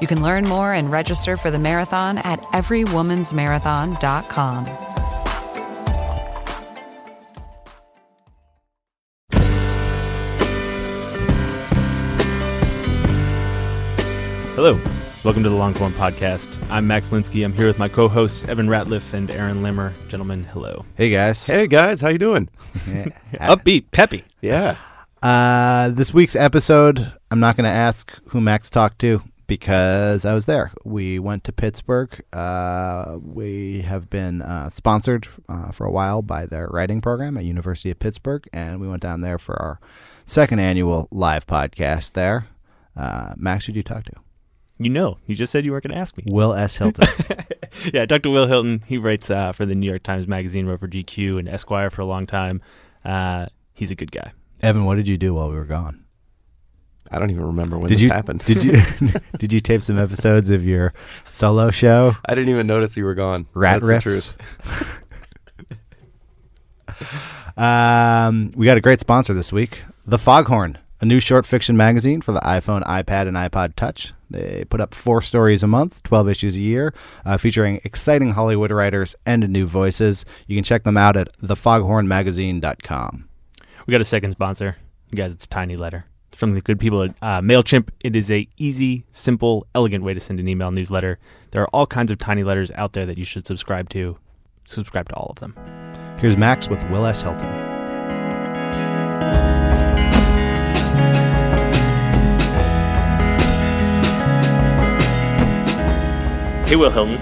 You can learn more and register for the marathon at everywomansmarathon.com. Hello. Welcome to the Longform Podcast. I'm Max Linsky. I'm here with my co-hosts Evan Ratliff and Aaron Lammer. Gentlemen, hello. Hey guys. Hey guys, how you doing? Upbeat, peppy. Yeah. Uh, this week's episode, I'm not going to ask who Max talked to because I was there. We went to Pittsburgh. Uh, we have been uh, sponsored uh, for a while by their writing program at University of Pittsburgh, and we went down there for our second annual live podcast there. Uh, Max, who did you talk to? You know, you just said you weren't going to ask me. Wil S. Hylton. yeah, I talked to Wil Hylton. He writes uh, for the New York Times Magazine, wrote for GQ and Esquire for a long time. Uh, he's a good guy. Evan, what did you do while we were gone? I don't even remember when did this you happened. did you did you tape some episodes of your solo show? I didn't even notice you were gone. Rat That's riffs. the truth. Um, we got a great sponsor this week, The Foghorn, a new short fiction magazine for the iPhone, iPad, and iPod Touch. They put up four stories a month, 12 issues a year, uh, featuring exciting Hollywood writers and new voices. You can check them out at thefoghornmagazine.com. We got a second sponsor. You guys, it's Tiny Letter. From the good people at uh, MailChimp, it is a easy, simple, elegant way to send an email newsletter. There are all kinds of tiny letters out there that you should subscribe to. Subscribe to all of them. Here's Max with Wil S. Hylton. Hey, Wil Hylton.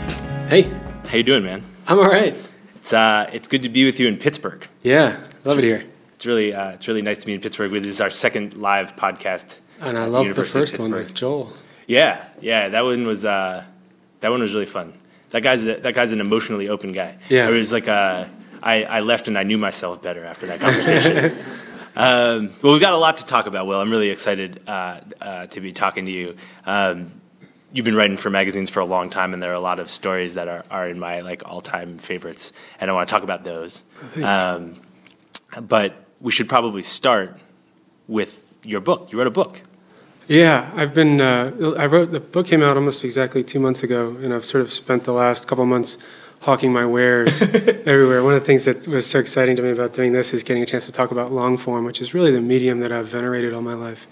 Hey, How you doing, man? I'm all right. It's uh, it's good to be with you in Pittsburgh. Yeah, love it here. It's really uh, it's really nice to be in Pittsburgh. This is our second live podcast. And I love the of first one with Joel. Yeah, yeah, that one was uh, that one was really fun. That guy's a, that guy's an emotionally open guy. Yeah. it was like uh, I I left and I knew myself better after that conversation. um, well, we've got a lot to talk about. Wil, I'm really excited uh, uh, to be talking to you. Um, you've been writing for magazines for a long time, and there are a lot of stories that are, are in my like all time favorites, and I want to talk about those. Um, but we should probably start with your book. You wrote a book. Yeah, I've been. Uh, I wrote the book came out almost exactly two months ago, and I've sort of spent the last couple months hawking my wares everywhere. One of the things that was so exciting to me about doing this is getting a chance to talk about long form, which is really the medium that I've venerated all my life.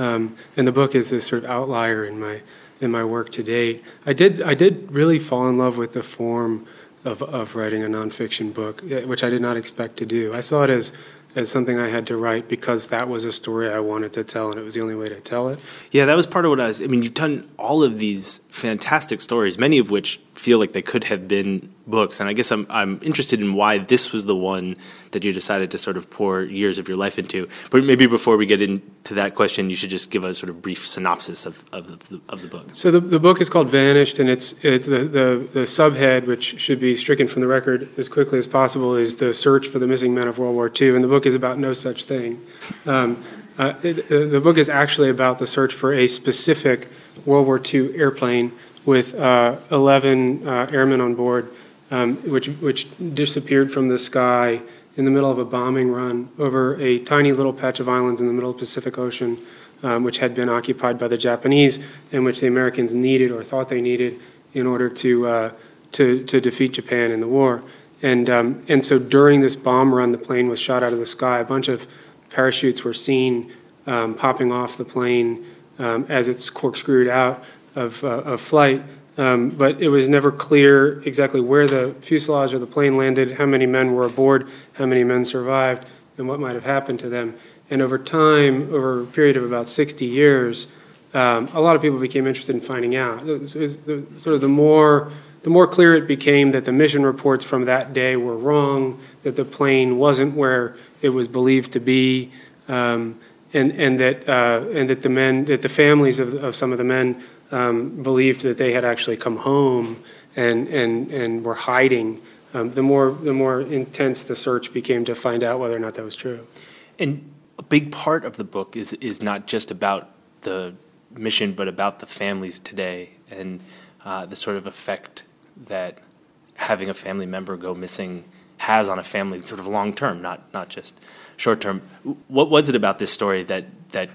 Um, and the book is this sort of outlier in my in my work to date. I did I did really fall in love with the form of of writing a nonfiction book, eh, which I did not expect to do. I saw it as as something I had to write because that was a story I wanted to tell, and it was the only way to tell it. Yeah, that was part of what I was. I mean, you've done all of these fantastic stories, many of which feel like they could have been books. And I guess I'm I'm interested in why this was the one that you decided to sort of pour years of your life into. But maybe before we get into that question, you should just give a sort of brief synopsis of of the, of the book. So the, the book is called Vanished, and it's it's the, the, the subhead, which should be stricken from the record as quickly as possible, is the search for the missing men of World War II. And the book is about no such thing. Um, uh, it, uh, the book is actually about the search for a specific World War II airplane with uh, 11 uh, airmen on board, um, which which disappeared from the sky in the middle of a bombing run over a tiny little patch of islands in the middle of the Pacific Ocean um, which had been occupied by the Japanese and which the Americans needed or thought they needed in order to, uh, to, to defeat Japan in the war. And, um, and so during this bomb run, the plane was shot out of the sky. A bunch of parachutes were seen um, popping off the plane um, as it's corkscrewed out of, uh, of flight. Um, but it was never clear exactly where the fuselage of the plane landed, how many men were aboard, how many men survived, and what might have happened to them. And over time, over a period of about 60 years, um, a lot of people became interested in finding out. It was- it was the- sort of the more, the more clear it became that the mission reports from that day were wrong, that the plane wasn't where it was believed to be, um, and and that uh, and that the men, that the families of, of some of the men um, believed that they had actually come home and, and, and were hiding, um, the, more, the more intense the search became to find out whether or not that was true. And a big part of the book is, is not just about the mission, but about the families today and uh, the sort of effect that having a family member go missing has on a family, sort of long term, not not just short term. What was it about this story that that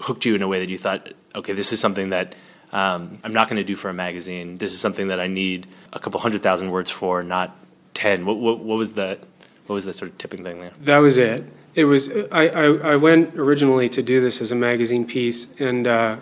hooked you in a way that you thought, okay, this is something that um, I'm not going to do for a magazine. This is something that I need a couple hundred thousand words for, not ten. What, what, what was the what was the sort of tipping thing there? That was it. It was I, I, I went originally to do this as a magazine piece, and uh,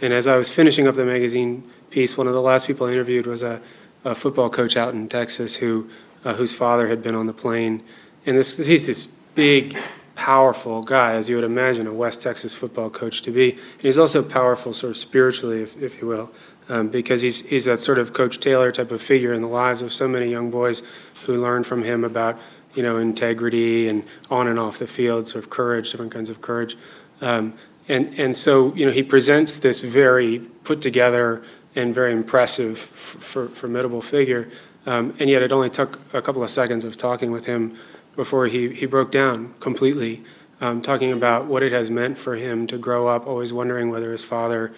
and as I was finishing up the magazine piece, one of the last people I interviewed was a, a football coach out in Texas who uh, whose father had been on the plane, and this he's this big powerful guy, as you would imagine a West Texas football coach to be. And he's also powerful, sort of spiritually, if, if you will, um, because he's, he's that sort of Coach Taylor type of figure in the lives of so many young boys who learn from him about, you know, integrity and on and off the field, sort of courage, different kinds of courage. Um, and, and so, you know, he presents this very put together and very impressive, f- formidable figure. Um, and yet it only took a couple of seconds of talking with him before he, he broke down completely, um, talking about what it has meant for him to grow up always wondering whether his father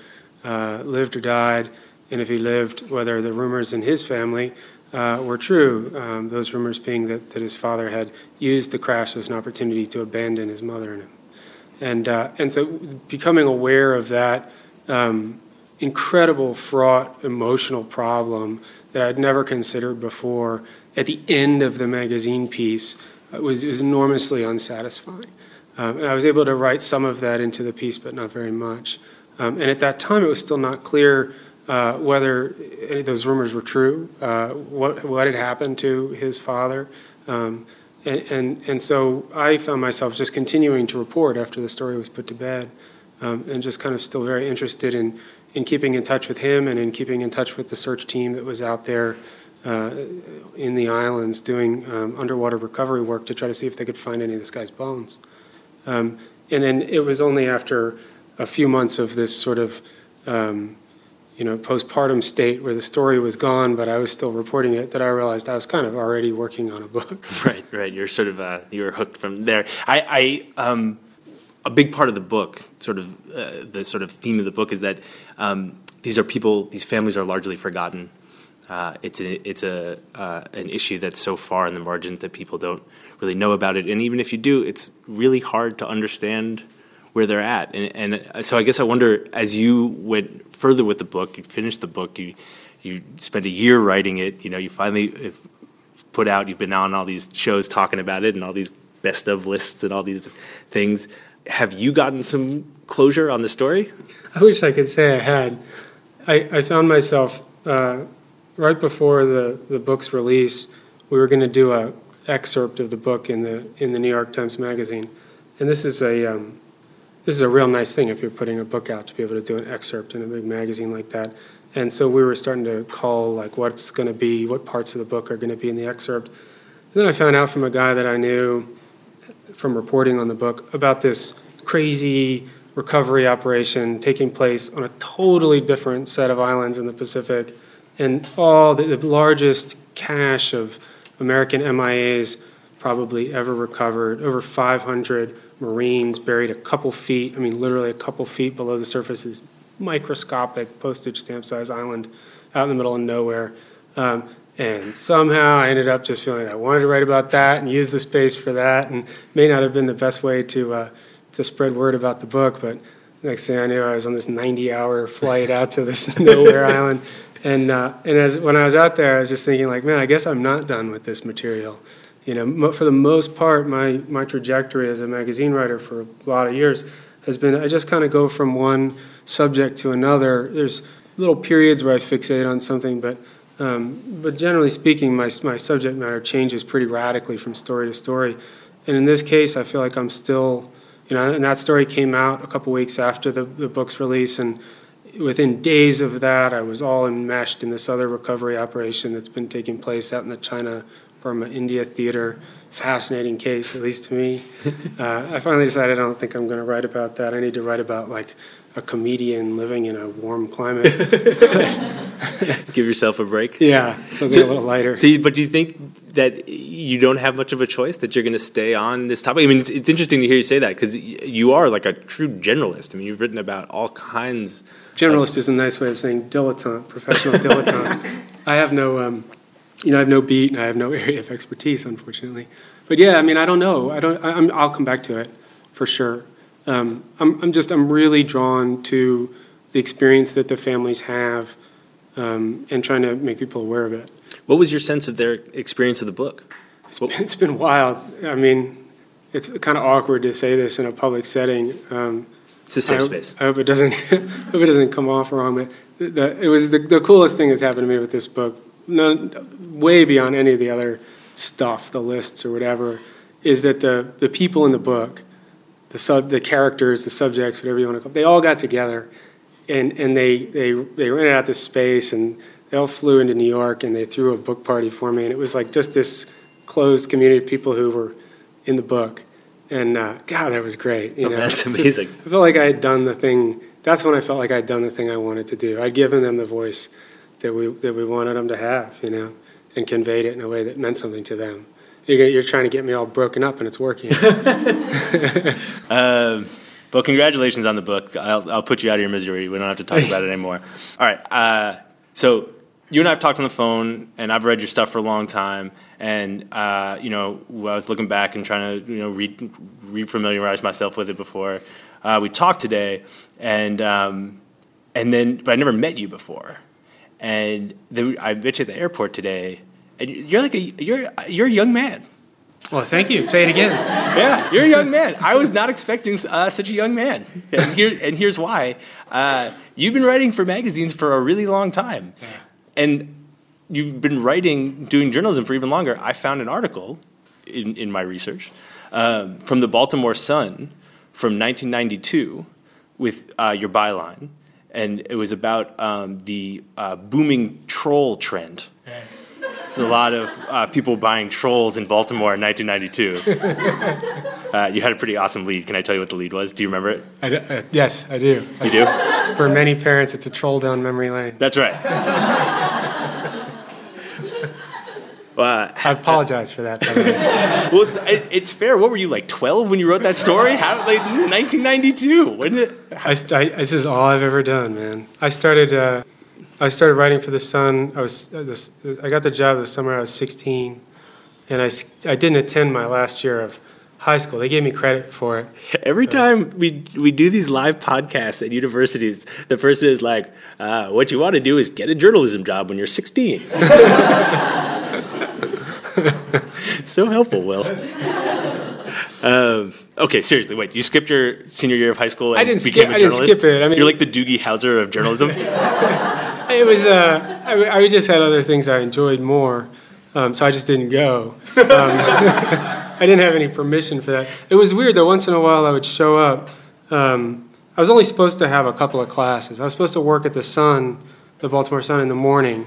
uh, lived or died, and if he lived, whether the rumors in his family uh, were true. Um, those rumors being that, that his father had used the crash as an opportunity to abandon his mother and him. And, uh, and so becoming aware of that um, incredible, fraught, emotional problem that I'd never considered before at the end of the magazine piece it was, it was enormously unsatisfying. Um, and I was able to write some of that into the piece, but not very much. Um, and at that time, it was still not clear uh, whether any of those rumors were true, uh, what, what had happened to his father. Um, and, and, and, so I found myself just continuing to report after the story was put to bed um, and just kind of still very interested in, in keeping in touch with him and in keeping in touch with the search team that was out there uh, in the islands doing um, underwater recovery work to try to see if they could find any of this guy's bones. Um, and then it was only after a few months of this sort of, um, you know, postpartum state where the story was gone, but I was still reporting it, that I realized I was kind of already working on a book. Right, right. You're sort of uh, you were hooked from there. I, I um, a big part of the book, sort of uh, the sort of theme of the book, is that um, these are people, these families are largely forgotten. Uh, it's a, it's a uh, an issue that's so far in the margins that people don't really know about it, and even if you do, it's really hard to understand where they're at. And, and so I guess I wonder, as you went further with the book, you finished the book, you you spent a year writing it. You know, you finally put out. You've been on all these shows talking about it, and all these best of lists, and all these things. Have you gotten some closure on the story? I wish I could say I had. I, I found myself. Uh, right before the, the book's release, we were going to do a excerpt of the book in the in the New York Times Magazine, and this is a um, this is a real nice thing if you're putting a book out to be able to do an excerpt in a big magazine like that. And so we were starting to call like what's going to be, what parts of the book are going to be in the excerpt. And then I found out from a guy that I knew from reporting on the book about this crazy recovery operation taking place on a totally different set of islands in the Pacific and all the, the largest cache of American MIAs probably ever recovered. Over 500 Marines buried a couple feet, I mean, literally a couple feet below the surface, this microscopic postage stamp size island out in the middle of nowhere. Um, and somehow I ended up just feeling I wanted to write about that and use the space for that, and may not have been the best way to uh, to spread word about the book. But next thing I knew, I was on this 90-hour flight out to this nowhere island, and uh, and as when I was out there, I was just thinking like, man, I guess I'm not done with this material. You know, for the most part, my my trajectory as a magazine writer for a lot of years has been I just kind of go from one subject to another. There's little periods where I fixate on something, but um, but generally speaking, my my subject matter changes pretty radically from story to story. And in this case, I feel like I'm still, you know, and that story came out a couple weeks after the, the book's release, and within days of that, I was all enmeshed in this other recovery operation that's been taking place out in the China Burma India theater. Fascinating case, at least to me. uh, I finally decided I don't think I'm going to write about that. I need to write about like a comedian living in a warm climate. Give yourself a break. Yeah, something So- a little lighter. So, you, but do you think that you don't have much of a choice that you're going to stay on this topic? I mean, it's, it's interesting to hear you say that because you are like a true generalist. I mean, you've written about all kinds. Generalist is a nice way of saying dilettante, professional dilettante. I have no, um, you know, I have no beat and I have no area of expertise, unfortunately. But yeah, I mean, I don't know. I don't. I, I'm, I'll come back to it for sure. Um, I'm, I'm just, I'm really drawn to the experience that the families have, um, and trying to make people aware of it. What was your sense of their experience of the book? What- It's been wild. I mean, it's kind of awkward to say this in a public setting. Um, It's a safe I hope, space. I hope it doesn't. hope it doesn't come off wrong. But the, the, it was the, the coolest thing that's happened to me with this book, none, way beyond any of the other stuff, the lists or whatever, is that the the people in the book, the sub, the characters, the subjects, whatever you want to call, it, they all got together, and and they they they rented out this space and they all flew into New York and they threw a book party for me, and it was like just this closed community of people who were in the book. And uh, God, that was great. You Oh, know, that's Just- amazing. I felt like I had done the thing. That's when I felt like I'd done the thing I wanted to do. I'd given them the voice that we that we wanted them to have, you know, and conveyed it in a way that meant something to them. You're, you're trying to get me all broken up, and it's working. Um, well, congratulations on the book. I'll, I'll put you out of your misery. We don't have to talk about it anymore. All right. Uh, so you and I have talked on the phone, and I've read your stuff for a long time. And uh, you know, I was looking back and trying to you know re refamiliarize myself with it before uh, we talked today. And um, and then, but I never met you before. And then I met you at the airport today, and you're like a you're you're a young man. well, thank you. Say it again. Yeah, you're a young man. I was not expecting uh, such a young man, and here and here's why. Uh, you've been writing for magazines for a really long time, and you've been writing, doing journalism for even longer. I found an article in in my research um, from the Baltimore Sun from 1992 with uh, your byline, and it was about um, the uh, booming troll trend. A lot of uh, people buying trolls in Baltimore in 1992. uh, you had a pretty awesome lead. Can I tell you what the lead was? Do you remember it? I do, uh, yes, I do. You do? For many parents, it's a troll down memory lane. That's right. Uh, I apologize for that. by the way. well, it's, it, it's fair. What were you like 12 when you wrote that story? How like 1992? When did, I, I, this is all I've ever done, man. I started. Uh, I started writing for the Sun. I was. Uh, this, I got the job the summer I was 16, and I I didn't attend my last year of high school. They gave me credit for it. every time we we do these live podcasts at universities, the first one is like, uh, "What you want to do is get a journalism job when you're 16." So helpful, Wil. Um, okay, seriously, wait. You skipped your senior year of high school and I didn't became skip- a I didn't journalist. skip it. I mean- You're like the Doogie Howser of journalism. It was. Uh, I, I just had other things I enjoyed more, um, so I just didn't go. Um, I didn't have any permission for that. It was weird though. Once in a while, I would show up. Um, I was only supposed to have a couple of classes. I was supposed to work at the Sun, the Baltimore Sun, in the morning,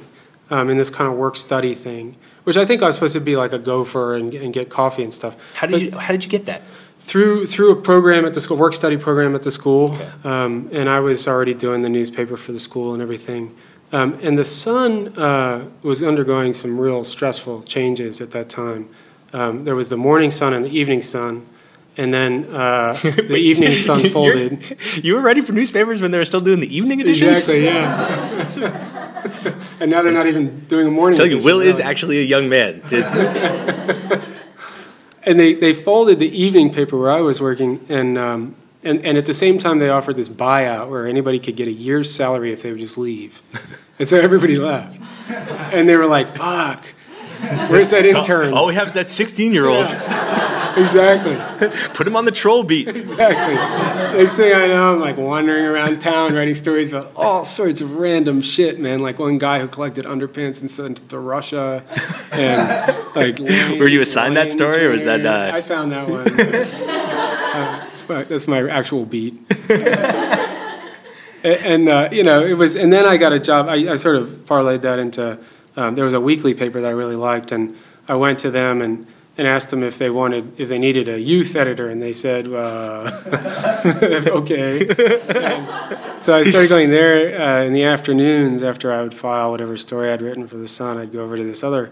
um, in this kind of work study thing, which I think I was supposed to be like a gopher and, and get coffee and stuff. How did you How did you get that? through through a program at the school, work study program at the school, um, and I was already doing the newspaper for the school and everything. Um, and the Sun uh, was undergoing some real stressful changes at that time. Um, there was the morning Sun and the evening Sun, and then uh, the evening Sun folded. You were writing for newspapers when they were still doing the evening editions. Exactly, yeah. and now they're not even doing a morning. I Tell you, edition, Wil is actually a young man. And they, they folded the evening paper where I was working, and, um, and, and at the same time, they offered this buyout where anybody could get a year's salary if they would just leave. And so everybody left. And they were like, fuck, where's that intern? All we have is that 16 year old. Exactly, Put him on the troll beat. exactly. Next thing I know, I'm like wandering around town writing stories about all sorts of random shit, man. Like one guy who collected underpants and sent them to Russia. And like, Were you assigned that story, or was that, uh, I found that one. Uh, it's my- that's my actual beat. And uh, you know it was and then i got a job i, I sort of parlayed that into um, there was a weekly paper that i really liked and i went to them and and asked them if they wanted, if they needed a youth editor, and they said, uh, okay. so I started going there uh, in the afternoons after I would file whatever story I'd written for the Sun. I'd go over to this other,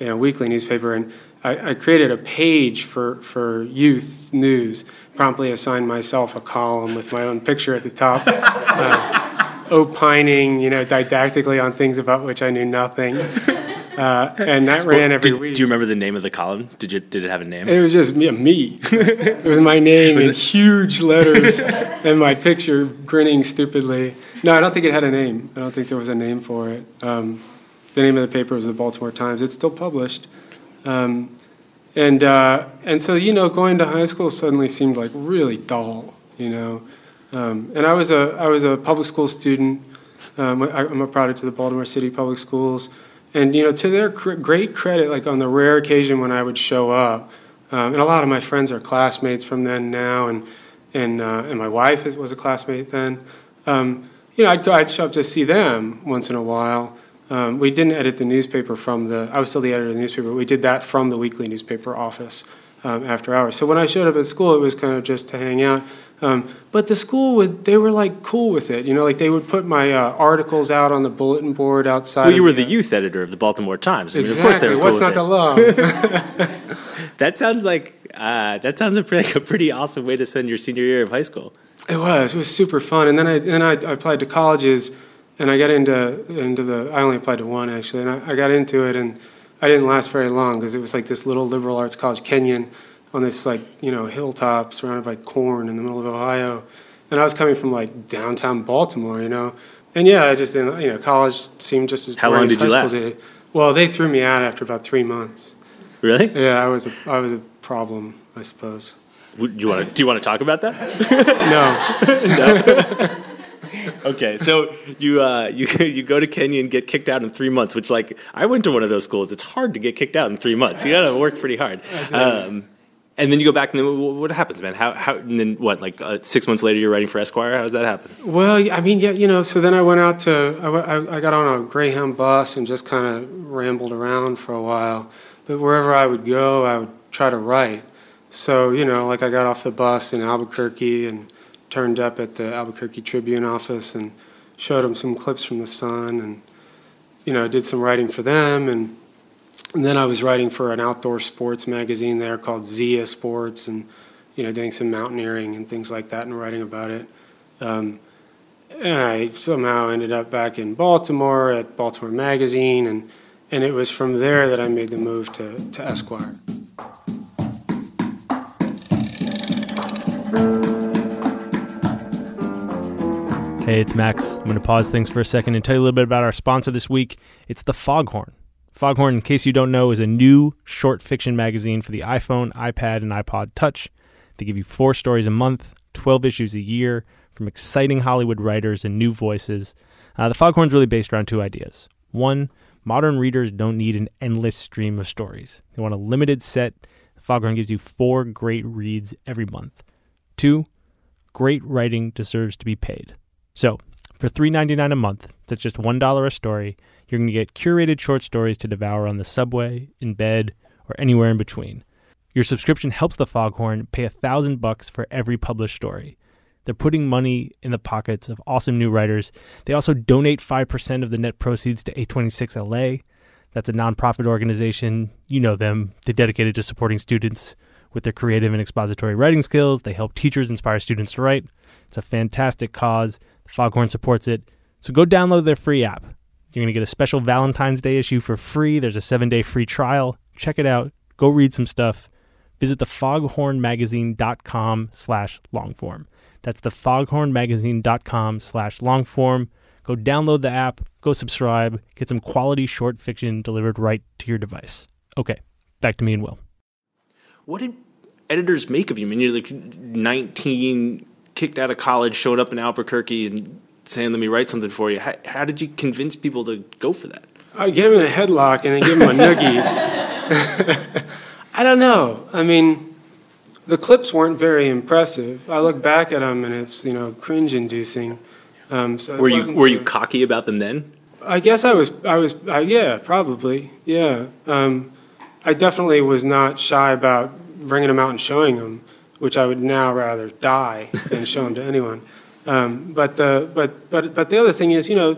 you know, weekly newspaper, and I, I created a page for for youth news. Promptly assigned myself a column with my own picture at the top. Uh, opining, you know, didactically on things about which I knew nothing. Uh, and that ran every Did- week. Do you remember the name of the column? Did you did it have a name? It was just me. me. it was my name was in huge letters and my picture grinning stupidly. No, I don't think it had a name. I don't think there was a name for it. Um, the name of the paper was the Baltimore Times. It's still published. Um, and uh, and so you know, going to high school suddenly seemed like really dull. You know, um, and I was a I was a public school student. Um, I, I'm a product of the Baltimore City Public Schools, and you know, to their cr- great credit, like on the rare occasion when I would show up, um, and a lot of my friends are classmates from then now, and and uh, and my wife is, was a classmate then. Um, you know, I'd go, I'd show up to see them once in a while. Um, we didn't edit the newspaper from the. I was still the editor of the newspaper. But we did that from the weekly newspaper office um, after hours. So when I showed up at school, it was kind of just to hang out. Um, but the school would. They were like cool with it. You know, like they would put my uh, articles out on the bulletin board outside. Well, you were the youth editor of the Baltimore Times. I mean, Exactly. of course they were What's with not to love? That sounds like uh, that sounds a pretty, like a pretty awesome way to spend your senior year of high school. It was. It was super fun. And then I then I, I applied to colleges, and I got into into the. I only applied to one actually, and I, I got into it, and I didn't last very long because it was like this little liberal arts college, Kenyon, on this like you know hilltop surrounded by corn in the middle of Ohio, and I was coming from like downtown Baltimore, you know, and yeah, I just didn't. You know, college seemed just as. How long did you last? did. Well, they threw me out after about three months. Really? Yeah, I was a I was a problem, I suppose. Would you want to? Do you want to talk about that? No. Okay, so you uh, you you go to Kenyon and get kicked out in three months, which like I went to one of those schools. It's hard to get kicked out in three months. You got to work pretty hard. Um, and then you go back, and then what happens, man? How how and then what? Like uh, six months later, you're writing for Esquire. How does that happen? Well, I mean, yeah, you know. So then I went out to, I I got on a Greyhound bus and just kind of rambled around for a while. But wherever I would go, I would try to write. So you know, like I got off the bus in Albuquerque and turned up at the Albuquerque Tribune office and showed them some clips from the Sun and you know did some writing for them and. And then I was writing for an outdoor sports magazine there called Zia Sports, and you know, doing some mountaineering and things like that, and writing about it. Um, and I somehow ended up back in Baltimore at Baltimore Magazine, and, and it was from there that I made the move to, to Esquire. Hey, it's Max. I'm going to pause things for a second and tell you a little bit about our sponsor this week. It's the Foghorn. Foghorn, in case you don't know, is a new short fiction magazine for the iPhone, iPad, and iPod Touch. They give you four stories a month, 12 issues a year from exciting Hollywood writers and new voices. Uh, the Foghorn's really based around two ideas. One, modern readers don't need an endless stream of stories. They want a limited set. The Foghorn gives you four great reads every month. Two, great writing deserves to be paid. So, for $3.99 a month, that's just $1 a story, you're going to get curated short stories to devour on the subway, in bed, or anywhere in between. Your subscription helps the Foghorn pay a thousand bucks for every published story. They're putting money in the pockets of awesome new writers. They also donate 5% of the net proceeds to 826LA. That's a nonprofit organization. You know them. They're dedicated to supporting students with their creative and expository writing skills. They help teachers inspire students to write. It's a fantastic cause. Foghorn supports it. So go download their free app. You're going to get a special Valentine's Day issue for free. There's a seven day free trial. Check it out. Go read some stuff. Visit the thefoghornmagazine.com slash longform. That's the thefoghornmagazine.com slash longform. Go download the app, go subscribe, get some quality short fiction delivered right to your device. Okay, back to me and Wil. What did editors make of you? I mean, you're like 19, kicked out of college, showing up in Albuquerque and saying, "Let me write something for you." How, how did you convince people to go for that? I get him in a headlock and then give him a noogie. I don't know. I mean, the clips weren't very impressive. I look back at them and it's you know cringe-inducing. Um, so Were you were you cocky about them then? I guess I was. I was. I, yeah, probably. Yeah. Um, I definitely was not shy about bringing them out and showing them, which I would now rather die than show them to anyone. Um, but, the, but, but, but the other thing is, you know,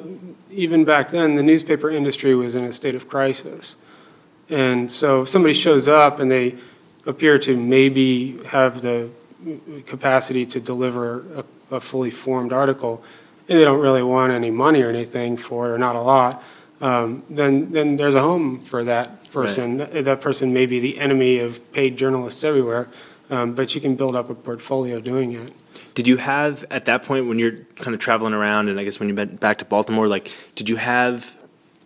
even back then, the newspaper industry was in a state of crisis. And so if somebody shows up and they appear to maybe have the capacity to deliver a, a fully formed article, and they don't really want any money or anything for it, or not a lot, um, then, then there's a home for that person. That, that person may be the enemy of paid journalists everywhere, um, but you can build up a portfolio doing it. Did you have at that point when you're kind of traveling around, and I guess when you went back to Baltimore, like, did you have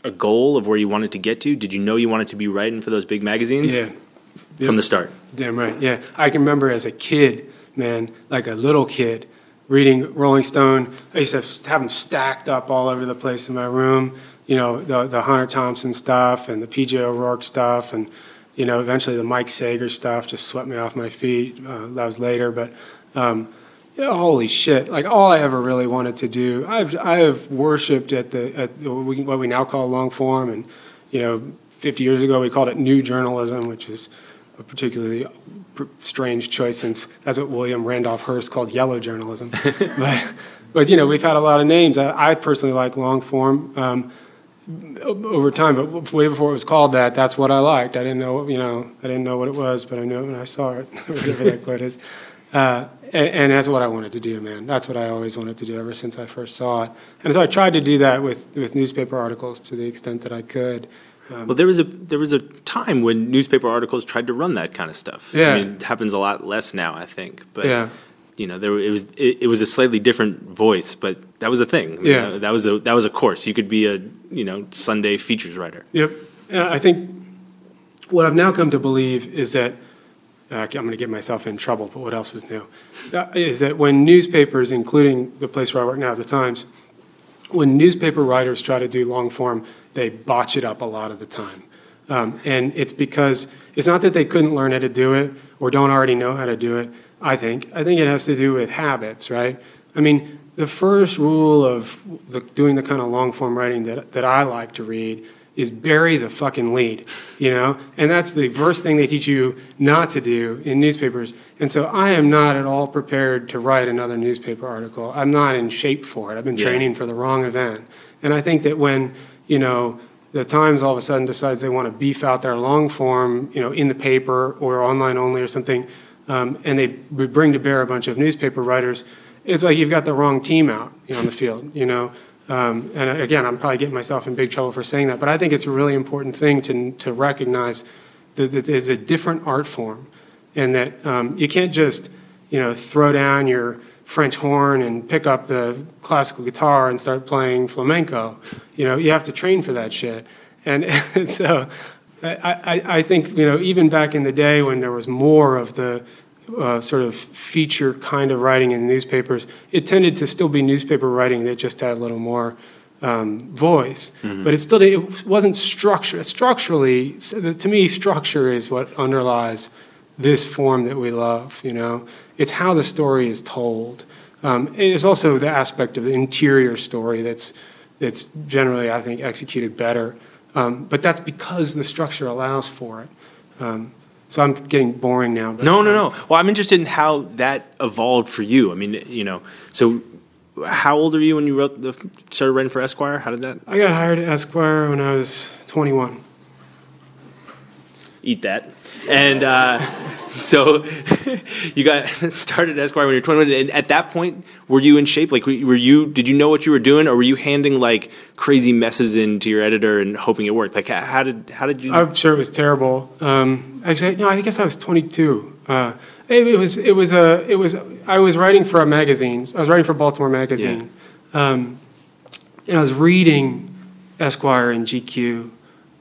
a goal of where you wanted to get to? Did you know you wanted to be writing for those big magazines? Yeah. From the start. Damn right. Yeah. I can remember as a kid, man, like a little kid, reading Rolling Stone. I used to have them stacked up all over the place in my room. You know, the, the Hunter Thompson stuff and the PJ O'Rourke stuff, and you know, eventually the Mike Sager stuff just swept me off my feet. Uh, that was later, but um, yeah, holy shit! Like all I ever really wanted to do, I've I have worshipped at the at what we now call long form, and you know, 50 years ago we called it new journalism, which is a particularly strange choice since that's what William Randolph Hearst called yellow journalism. but, but you know, we've had a lot of names. I, I personally like long form um, over time, but way before it was called that, that's what I liked. I didn't know, you know, I didn't know what it was, but I knew it when I saw it, whatever that quote is. Uh, and, and, that's what I wanted to do, man. That's what I always wanted to do ever since I first saw it. And so I tried to do that with, with newspaper articles to the extent that I could. Um, well, there was a there was a time when newspaper articles tried to run that kind of stuff. Yeah, I mean, it happens a lot less now, I think. But yeah. You know, there it was it, it was a slightly different voice, but that was a thing. Yeah, know, that was a that was a course. You could be a you know Sunday features writer. Yep. I think what I've now come to believe is that uh, I'm going to get myself in trouble, but what else is new? Uh, is that when newspapers, including the place where I work now, the Times, when newspaper writers try to do long form they botch it up a lot of the time. Um, and it's because it's not that they couldn't learn how to do it or don't already know how to do it, I think. I think it has to do with habits, right? I mean, the first rule of the, doing the kind of long form writing that, that I like to read is bury the fucking lead, you know? And that's the first thing they teach you not to do in newspapers. And so I am not at all prepared to write another newspaper article. I'm not in shape for it. I've been Yeah. training for the wrong event. And I think that when you know, the Times all of a sudden decides they want to beef out their long form, you know, in the paper or online only or something, um, and they bring to bear a bunch of newspaper writers, it's like you've got the wrong team out on the field, you know. Um, and again, I'm probably getting myself in big trouble for saying that, but I think it's a really important thing to, to recognize that, that there's a different art form and that um, you can't just, you know, throw down your French horn and pick up the classical guitar and start playing flamenco. You know, you have to train for that shit. And, and so I, I, think, you know, even back in the day when there was more of the uh, sort of feature kind of writing in newspapers, it tended to still be newspaper writing that just had a little more um, voice. Mm-hmm. But it still it wasn't structure. Structurally, to me, structure is what underlies this form that we love, you know. It's how the story is told. Um, it's also the aspect of the interior story that's, that's generally, I think, executed better. Um, but that's because the structure allows for it. Um, so I'm getting boring now. But, no, no, no. Well, I'm interested in how that evolved for you. I mean, you know, so how old are you when you wrote the started writing for Esquire? How did that? I got hired at Esquire when I was 21. Eat that, and uh, so you got started Esquire when you were 21. And at that point, were you in shape? Like, were you? Did you know what you were doing, or were you handing like crazy messes in to your editor and hoping it worked? Like, how did how did you? I'm sure it was terrible. Um, actually, no, I guess I was 22. Uh, it, it, was it was a it was I was writing for a magazine. I was writing for Baltimore Magazine, yeah. um, and I was reading Esquire and GQ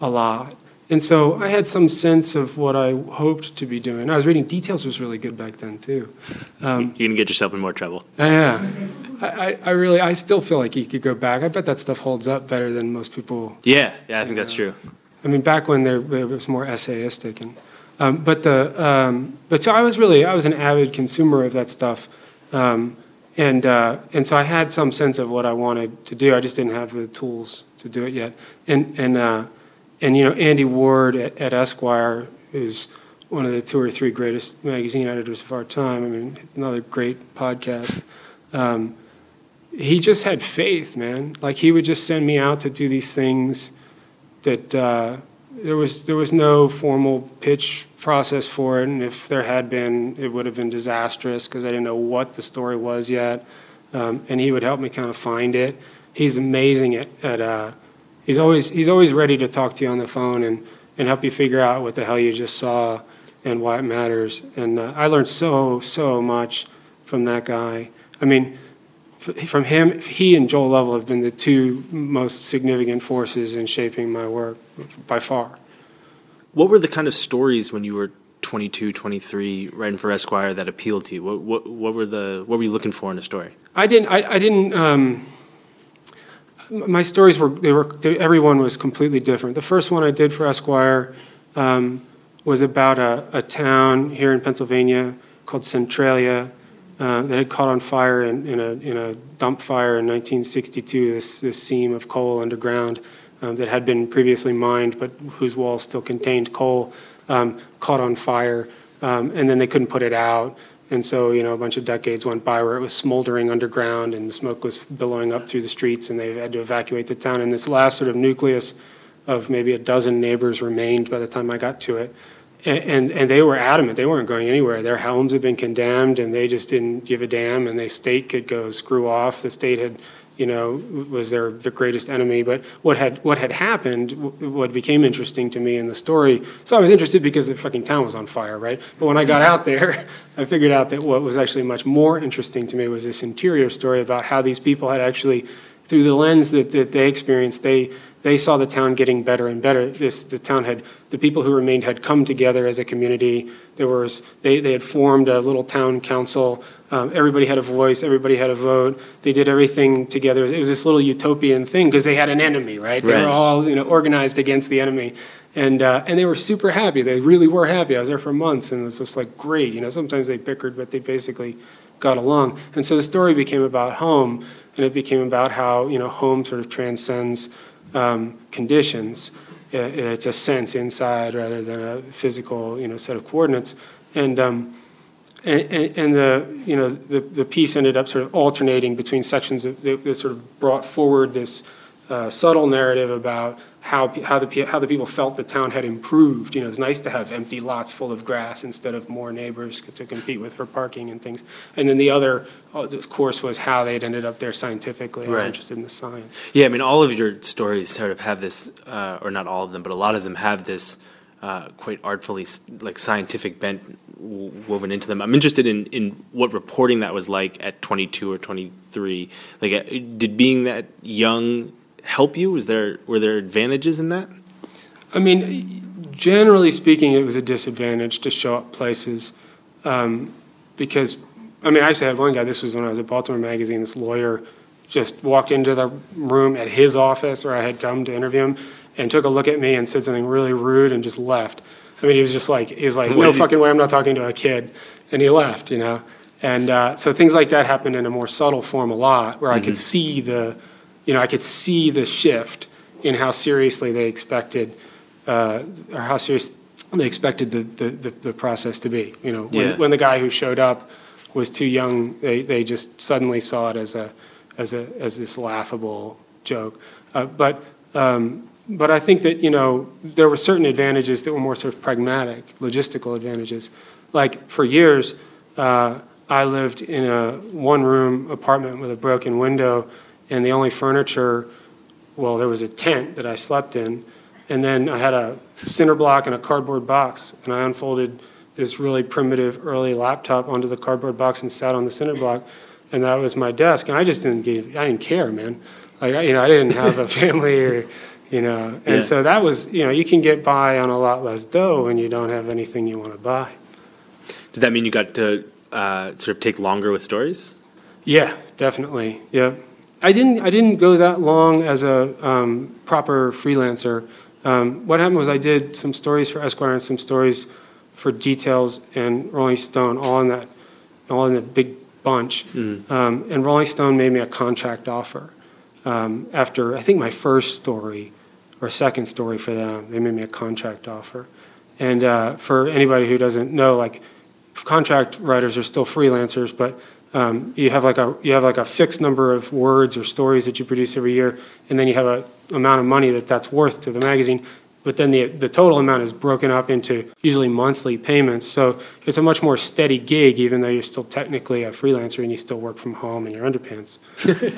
a lot. And so I had some sense of what I hoped to be doing. I was reading Details was really good back then too. Um, You're gonna get yourself in more trouble. Yeah, I, I, really, I still feel like you could go back. I bet that stuff holds up better than most people. Yeah, yeah, I think that's true. I mean, back when there, it was more essayistic, and um, but the um, but so I was really I was an avid consumer of that stuff, um, and uh, and so I had some sense of what I wanted to do. I just didn't have the tools to do it yet, and and. Uh, and you know, Andy Ward at, at Esquire is one of the two or three greatest magazine editors of our time. I mean, another great podcast. Um, he just had faith, man. Like he would just send me out to do these things that uh, there was there was no formal pitch process for it, and if there had been, it would have been disastrous because I didn't know what the story was yet. Um, and he would help me kind of find it. He's amazing at, at uh, he's always he's always ready to talk to you on the phone and and help you figure out what the hell you just saw and why it matters. And uh, I learned so so much from that guy. I mean from him, he and Joel Lovell have been the two most significant forces in shaping my work by far. What were the kind of stories when you were 22, 23, writing for Esquire that appealed to you? What, what, what were the what were you looking for in a story? I didn't. I, I didn't. Um, my stories were. They were. They, everyone was completely different. The first one I did for Esquire um, was about a, a town here in Pennsylvania called Centralia uh, that had caught on fire in, in, a, in a dump fire in 1962, this, this seam of coal underground um, that had been previously mined but whose walls still contained coal um, caught on fire. Um, and then they couldn't put it out. And so, you know, a bunch of decades went by where it was smoldering underground and the smoke was billowing up through the streets and they had to evacuate the town. And this last sort of nucleus of maybe a dozen neighbors remained by the time I got to it and, and they were adamant they weren't going anywhere. Their homes had been condemned, and they just didn't give a damn. And the state could go screw off. The state had, you know, was their the greatest enemy. But what had what had happened, what became interesting to me in the story. So I was interested because the fucking town was on fire, right? But when I got out there, I figured out that what was actually much more interesting to me was this interior story about how these people had actually, through the lens that, that they experienced, they they saw the town getting better and better. This, the town had, the people who remained had come together as a community. There was, they, they had formed a little town council. Um, everybody had a voice, everybody had a vote. They did everything together. It was this little utopian thing because they had an enemy, right? They right. were all you know, organized against the enemy. And, uh, and they were super happy. They really were happy. I was there for months and it was just like great. You know, sometimes they bickered, but they basically got along. And so the story became about home and it became about how, you know, home sort of transcends um, conditions. It's a sense inside rather than a physical, you know, set of coordinates. And um, and, and, the you know the, the piece ended up sort of alternating between sections that, that sort of brought forward this uh, subtle narrative about how, how, the, how the people felt the town had improved. You know, it's nice to have empty lots full of grass instead of more neighbors to compete with for parking and things. And then the other, uh, of course, was how they'd ended up there scientifically. I was interested in the science. Yeah, I mean, all of your stories sort of have this, uh, or not all of them, but a lot of them have this uh, quite artfully like scientific bent woven into them. I'm interested in, in what reporting that was like at 22 or 23. Like, uh, did being that young help you? Was there were there advantages in that? I mean, generally speaking, it was a disadvantage to show up places um, because I mean, I actually had one guy. This was when I was at Baltimore Magazine. This lawyer just walked into the room at his office where I had come to interview him and took a look at me and said something really rude and just left. I mean, he was just like, he was like, no fucking way, I'm not talking to a kid, and he left, you know. And uh, so things like that happened in a more subtle form a lot, where mm-hmm. I could mm-hmm. see the you know, I could see the shift in how seriously they expected, uh, or how serious they expected the, the, the, the process to be. You know, when, yeah. when the guy who showed up was too young, they, they just suddenly saw it as a, as a, as this laughable joke. Uh, but, um, but I think that, you know, there were certain advantages that were more sort of pragmatic, logistical advantages. Like for years, uh, I lived in a one-room apartment with a broken window and the only furniture, well, there was a tent that I slept in, and then I had a cinder block and a cardboard box, and I unfolded this really primitive early laptop onto the cardboard box and sat on the cinder block, and that was my desk, and I just didn't give, I didn't care, man. Like you know, I didn't have a family or you know, and yeah. so that was you know, you can get by on a lot less dough when you don't have anything you want to buy. Does that mean you got to uh, sort of take longer with stories? Yeah, definitely. Yeah. I didn't, I didn't go that long as a um, proper freelancer. Um, what happened was I did some stories for Esquire and some stories for Details and Rolling Stone, all in that, all in that big bunch. Mm. Um, and Rolling Stone made me a contract offer um, after I think my first story, or second story for them. They made me a contract offer. And uh, for anybody who doesn't know, like contract writers are still freelancers, but um, you have like a you have like a fixed number of words or stories that you produce every year, and then you have a amount of money that that's worth to the magazine. But then the the total amount is broken up into usually monthly payments. So it's a much more steady gig, even though you're still technically a freelancer and you still work from home in your underpants.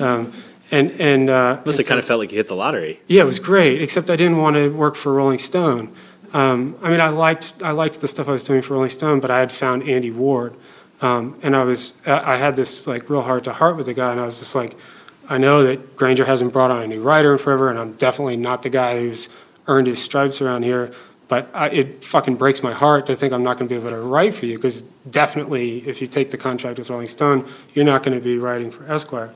um, and and uh, Must have kind of felt like you hit the lottery. yeah, it was great. Except I didn't want to work for Rolling Stone. Um, I mean, I liked I liked the stuff I was doing for Rolling Stone, but I had found Andy Ward, um, and I was I had this like real heart to heart with the guy, and I was just like, I know that Granger hasn't brought on a new writer in forever, and I'm definitely not the guy who's earned his stripes around here. But I, it fucking breaks my heart to think I'm not going to be able to write for you because definitely, if you take the contract with Rolling Stone, you're not going to be writing for Esquire.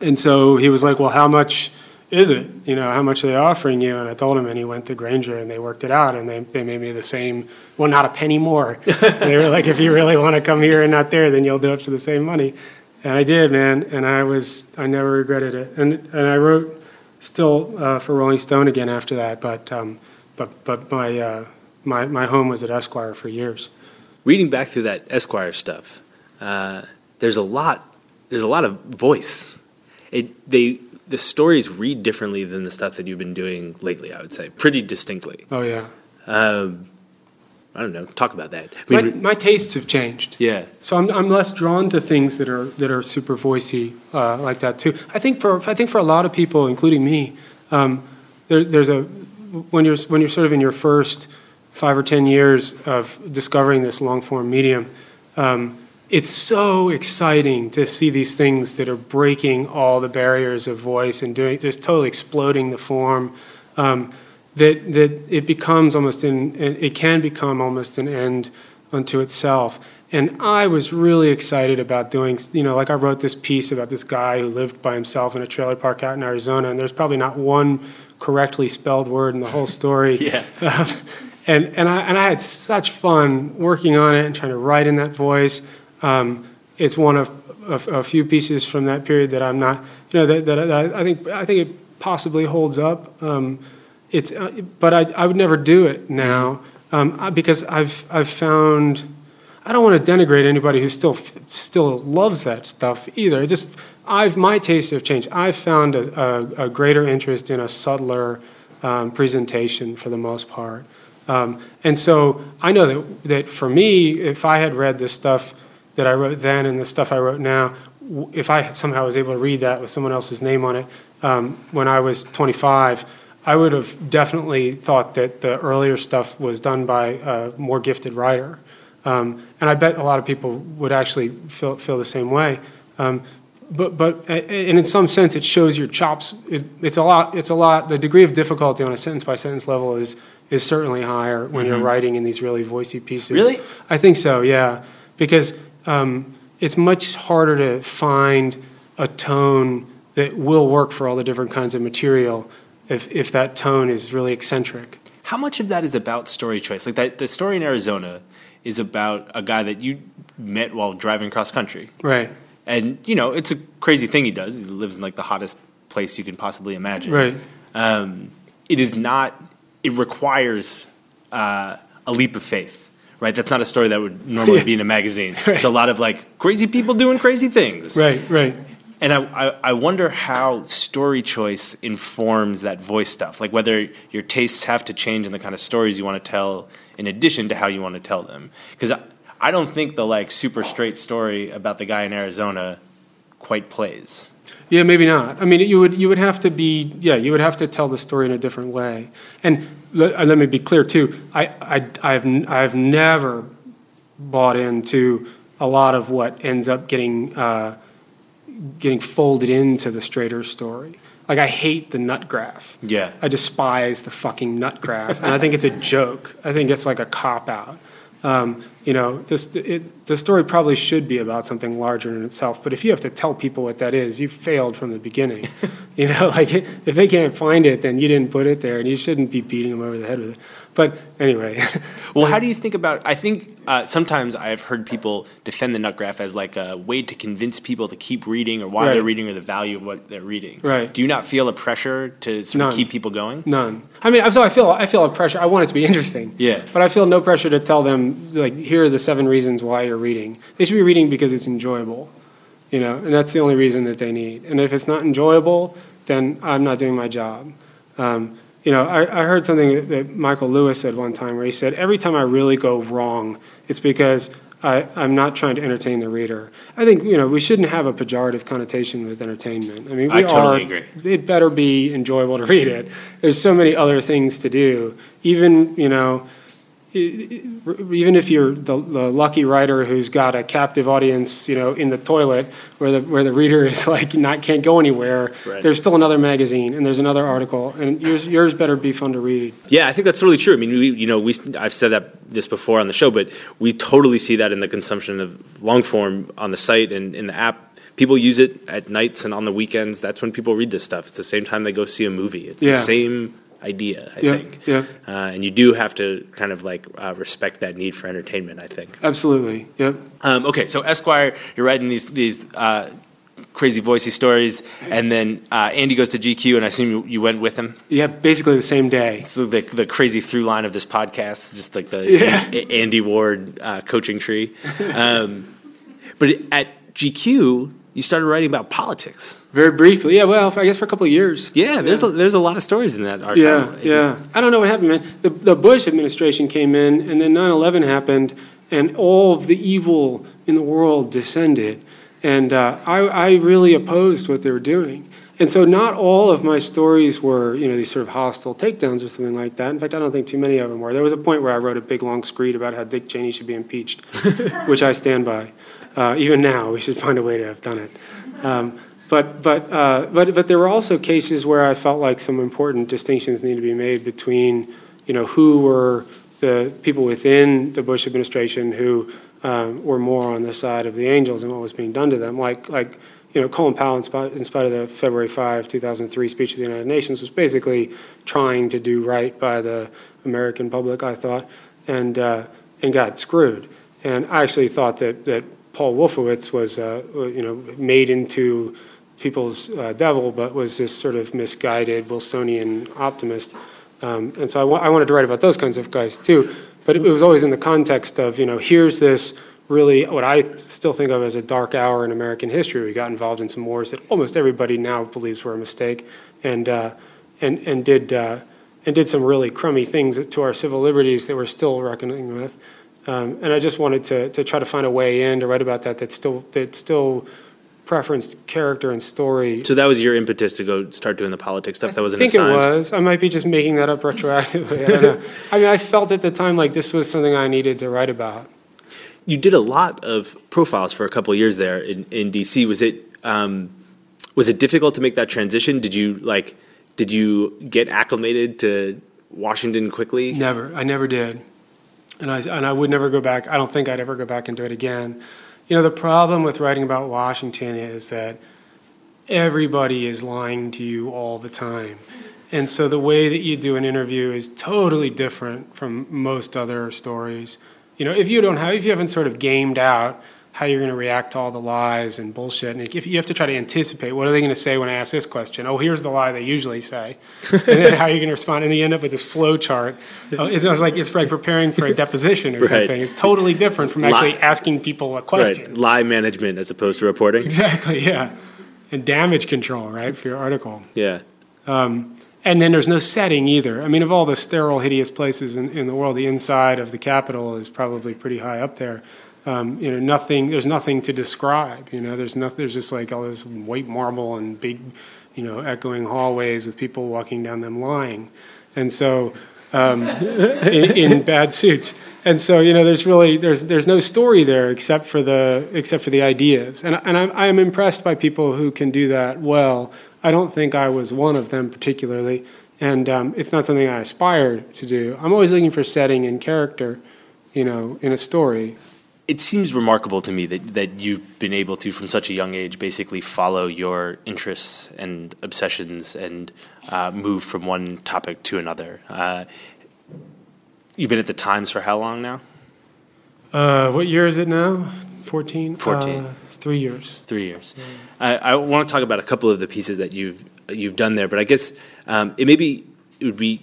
And so he was like, "Well, how much is it? You know, how much are they offering you?" And I told him, and he went to Granger, and they worked it out, and they, they made me the same. Well, not a penny more. they were like, "If you really want to come here and not there, then you'll do it for the same money." And I did, man, and I was I never regretted it. And and I wrote still uh, for Rolling Stone again after that, but um, but but my uh, my my home was at Esquire for years. Reading back through that Esquire stuff, uh, there's a lot. There's a lot of voice. It they the stories read differently than the stuff that you've been doing lately. I would say pretty distinctly. Oh yeah, Um, I don't know. Talk about that. I my, my tastes have changed. yeah. So I'm, I'm less drawn to things that are that are super voicey uh, like that too. I think for I think for a lot of people, including me, um, there, there's a when you're when you're sort of in your first five or ten years of discovering this long form medium, um, it's so exciting to see these things that are breaking all the barriers of voice and doing just totally exploding the form. Um, that that it becomes almost an it can become almost an end unto itself. And I was really excited about doing, you know, like I wrote this piece about this guy who lived by himself in a trailer park out in Arizona, and there's probably not one correctly spelled word in the whole story. Yeah. and and I and I had such fun working on it and trying to write in that voice. Um, it's one of a, a few pieces from that period that I'm not, you know, that, that, that I think I think it possibly holds up. Um, it's, uh, but I, I would never do it now um, because I've I've found I don't want to denigrate anybody who still still loves that stuff either. It just I've my tastes have changed. I've found a, a, a greater interest in a subtler um, presentation for the most part. Um, and so I know that that for me, if I had read this stuff that I wrote then and the stuff I wrote now, if I somehow was able to read that with someone else's name on it um, when I was 25, I would have definitely thought that the earlier stuff was done by a more gifted writer. Um, and I bet a lot of people would actually feel, feel the same way. Um, but, but, and in some sense, it shows your chops. It, it's a lot, it's a lot, the degree of difficulty on a sentence by sentence level is, is certainly higher when you're writing in these really voicey pieces. Really? I think so, yeah. Because um, it's much harder to find a tone that will work for all the different kinds of material if, if that tone is really eccentric. How much of that is about story choice? Like that, the story in Arizona is about a guy that you met while driving cross country, Right, and you know it's a crazy thing he does. He lives in like the hottest place you can possibly imagine. right. Um, it is not. It requires uh, a leap of faith. Right, that's not a story that would normally Yeah. be in a magazine. There's a lot of like crazy people doing crazy things. Right, right. And I, I, I wonder how story choice informs that voice stuff. Like whether your tastes have to change in the kind of stories you want to tell in addition to how you want to tell them. Because I, I don't think the like super straight story about the guy in Arizona quite plays. Yeah, maybe not. I mean, you would you would have to be yeah, you would have to tell the story in a different way. And let, uh, let me be clear too. I I I've I've never bought into a lot of what ends up getting uh, getting folded into the straighter story. Like I hate the nut graf. Yeah. I despise the fucking nut graf, and I think it's a joke. I think it's like a cop out. Um, you know, this, it, the story probably should be about something larger in itself, but if you have to tell people what that is, you failed from the beginning. you know, like if they can't find it, then you didn't put it there, and you shouldn't be beating them over the head with it. But anyway, Well, how do you think about? I think uh, sometimes I've heard people defend the nut graf as like a way to convince people to keep reading or why Right. they're reading or the value of what they're reading. Right. Do you not feel a pressure to sort None. of keep people going? None. I mean, so I feel I feel a pressure. I want it to be interesting. Yeah. But I feel no pressure to tell them like here are the seven reasons why you're reading. They should be reading because it's enjoyable, you know, and that's the only reason that they need. And if it's not enjoyable, then I'm not doing my job. Um, you know, I, I heard something that- Michael Lewis said one time where he said, every time I really go wrong, it's because I, I'm not trying to entertain the reader. I think, you know, we shouldn't have a pejorative connotation with entertainment. I mean, we I totally are, agree. it better be enjoyable to read it. There's so many other things to do. Even, you know, even if you're the, the lucky writer who's got a captive audience, you know, in the toilet where the where the reader is like not can't go anywhere, Right. there's still another magazine and there's another article, and yours yours better be fun to read. Yeah, I think that's totally true. I mean, we, you know, we I've said that this before on the show, but we totally see that in the consumption of long form on the site and in the app. People use it at nights and on the weekends. That's when people read this stuff. It's the same time they go see a movie. It's Yeah. the same idea, I Yeah, think. yeah. Uh, and you do have to kind of like uh, respect that need for entertainment. I think. Absolutely. Yep. Um, okay, so Esquire, you're writing these these uh, crazy voicey stories, and then uh, Andy goes to GQ, and I assume you, you went with him. Yeah. Basically the same day. So the the crazy through line of this podcast, just like the Yeah. Andy Ward uh, coaching tree. Um, but at GQ, you started writing about politics. Very briefly. Yeah. Well, I guess for a couple of years. Yeah, there's A, there's a lot of stories in that article. Yeah, yeah. I don't know what happened, man. The, the Bush administration came in, and then 9 11 happened, and all of the evil in the world descended. And uh, I, I really opposed what they were doing. And so, not all of my stories were, you know, these sort of hostile takedowns or something like that. In fact, I don't think too many of them were. There was a point where I wrote a big long screed about how Dick Cheney should be impeached, which I stand by. Uh, even now, we should find a way to have done it. Um, but, but, uh, but, but there were also cases where I felt like some important distinctions need to be made between, you know, who were the people within the Bush administration who um, were more on the side of the angels and what was being done to them. Like, like you know, Colin Powell, in spite, in spite of the February 5, 2003 speech to the United Nations, was basically trying to do right by the American public, I thought, and, uh, and got screwed. And I actually thought that, that Paul Wolfowitz was, uh, you know, made into people's uh, devil, but was this sort of misguided Wilsonian optimist. Um, and so I, wa- I wanted to write about those kinds of guys too. But it, was always in the context of, you know, here's this really what I still think of as a dark hour in American history. We got involved in some wars that almost everybody now believes were a mistake, and uh, and and did uh, and did some really crummy things to our civil liberties that we're still reckoning with. Um, and I just wanted to to try to find a way in to write about that that still that still preferenced character and story So that was your impetus to go start doing the politics stuff. that was I think assigned. it was. I might be just making that up retroactively. I don't know. I mean, I felt at the time like this was something I needed to write about. You did a lot of profiles for a couple of years there in, in DC. Was it um, was it difficult to make that transition? Did you like did you get acclimated to Washington quickly? Never. I never did. And I, and I would never go back. I don't think I'd ever go back and do it again. You know, the problem with writing about Washington is that everybody is lying to you all the time. And so the way that you do an interview is totally different from most other stories. You know, if you don't have, if you haven't sort of gamed out how you're going to react to all the lies and bullshit, and if you have to try to anticipate what are they going to say when I ask this question? Oh, here's the lie they usually say, and then how are you're going to respond, and you end up with this flow chart. Oh, It's like it's like preparing for a deposition or Right. something. It's totally different from Lie- actually asking people a question. Right, lie management as opposed to reporting. Exactly, yeah. And damage control, right, for your article. Yeah, um, And then there's no setting either. I mean, of all the sterile, hideous places in, in the world, the inside of the Capitol is probably pretty high up there. Um, you know, nothing. There's nothing to describe. You know, there's nothing. There's just like all this white marble and big, you know, echoing hallways with people walking down them lying, and so um, in, in bad suits. And so, you know, there's really there's there's no story there except for the except for the ideas. And and I'm I'm impressed by people who can do that well. I don't think I was one of them particularly, and um, it's not something I aspire to do. I'm always looking for setting and character, you know, in a story. It seems remarkable to me that that you've been able to, from such a young age, basically follow your interests and obsessions and uh, move from one topic to another. Uh, You've been at the Times for how long now? Uh, what year is it now? 14? 14. Uh, three years. Three years. I, I want to talk about a couple of the pieces that you've you've done there, but I guess um, it maybe it would be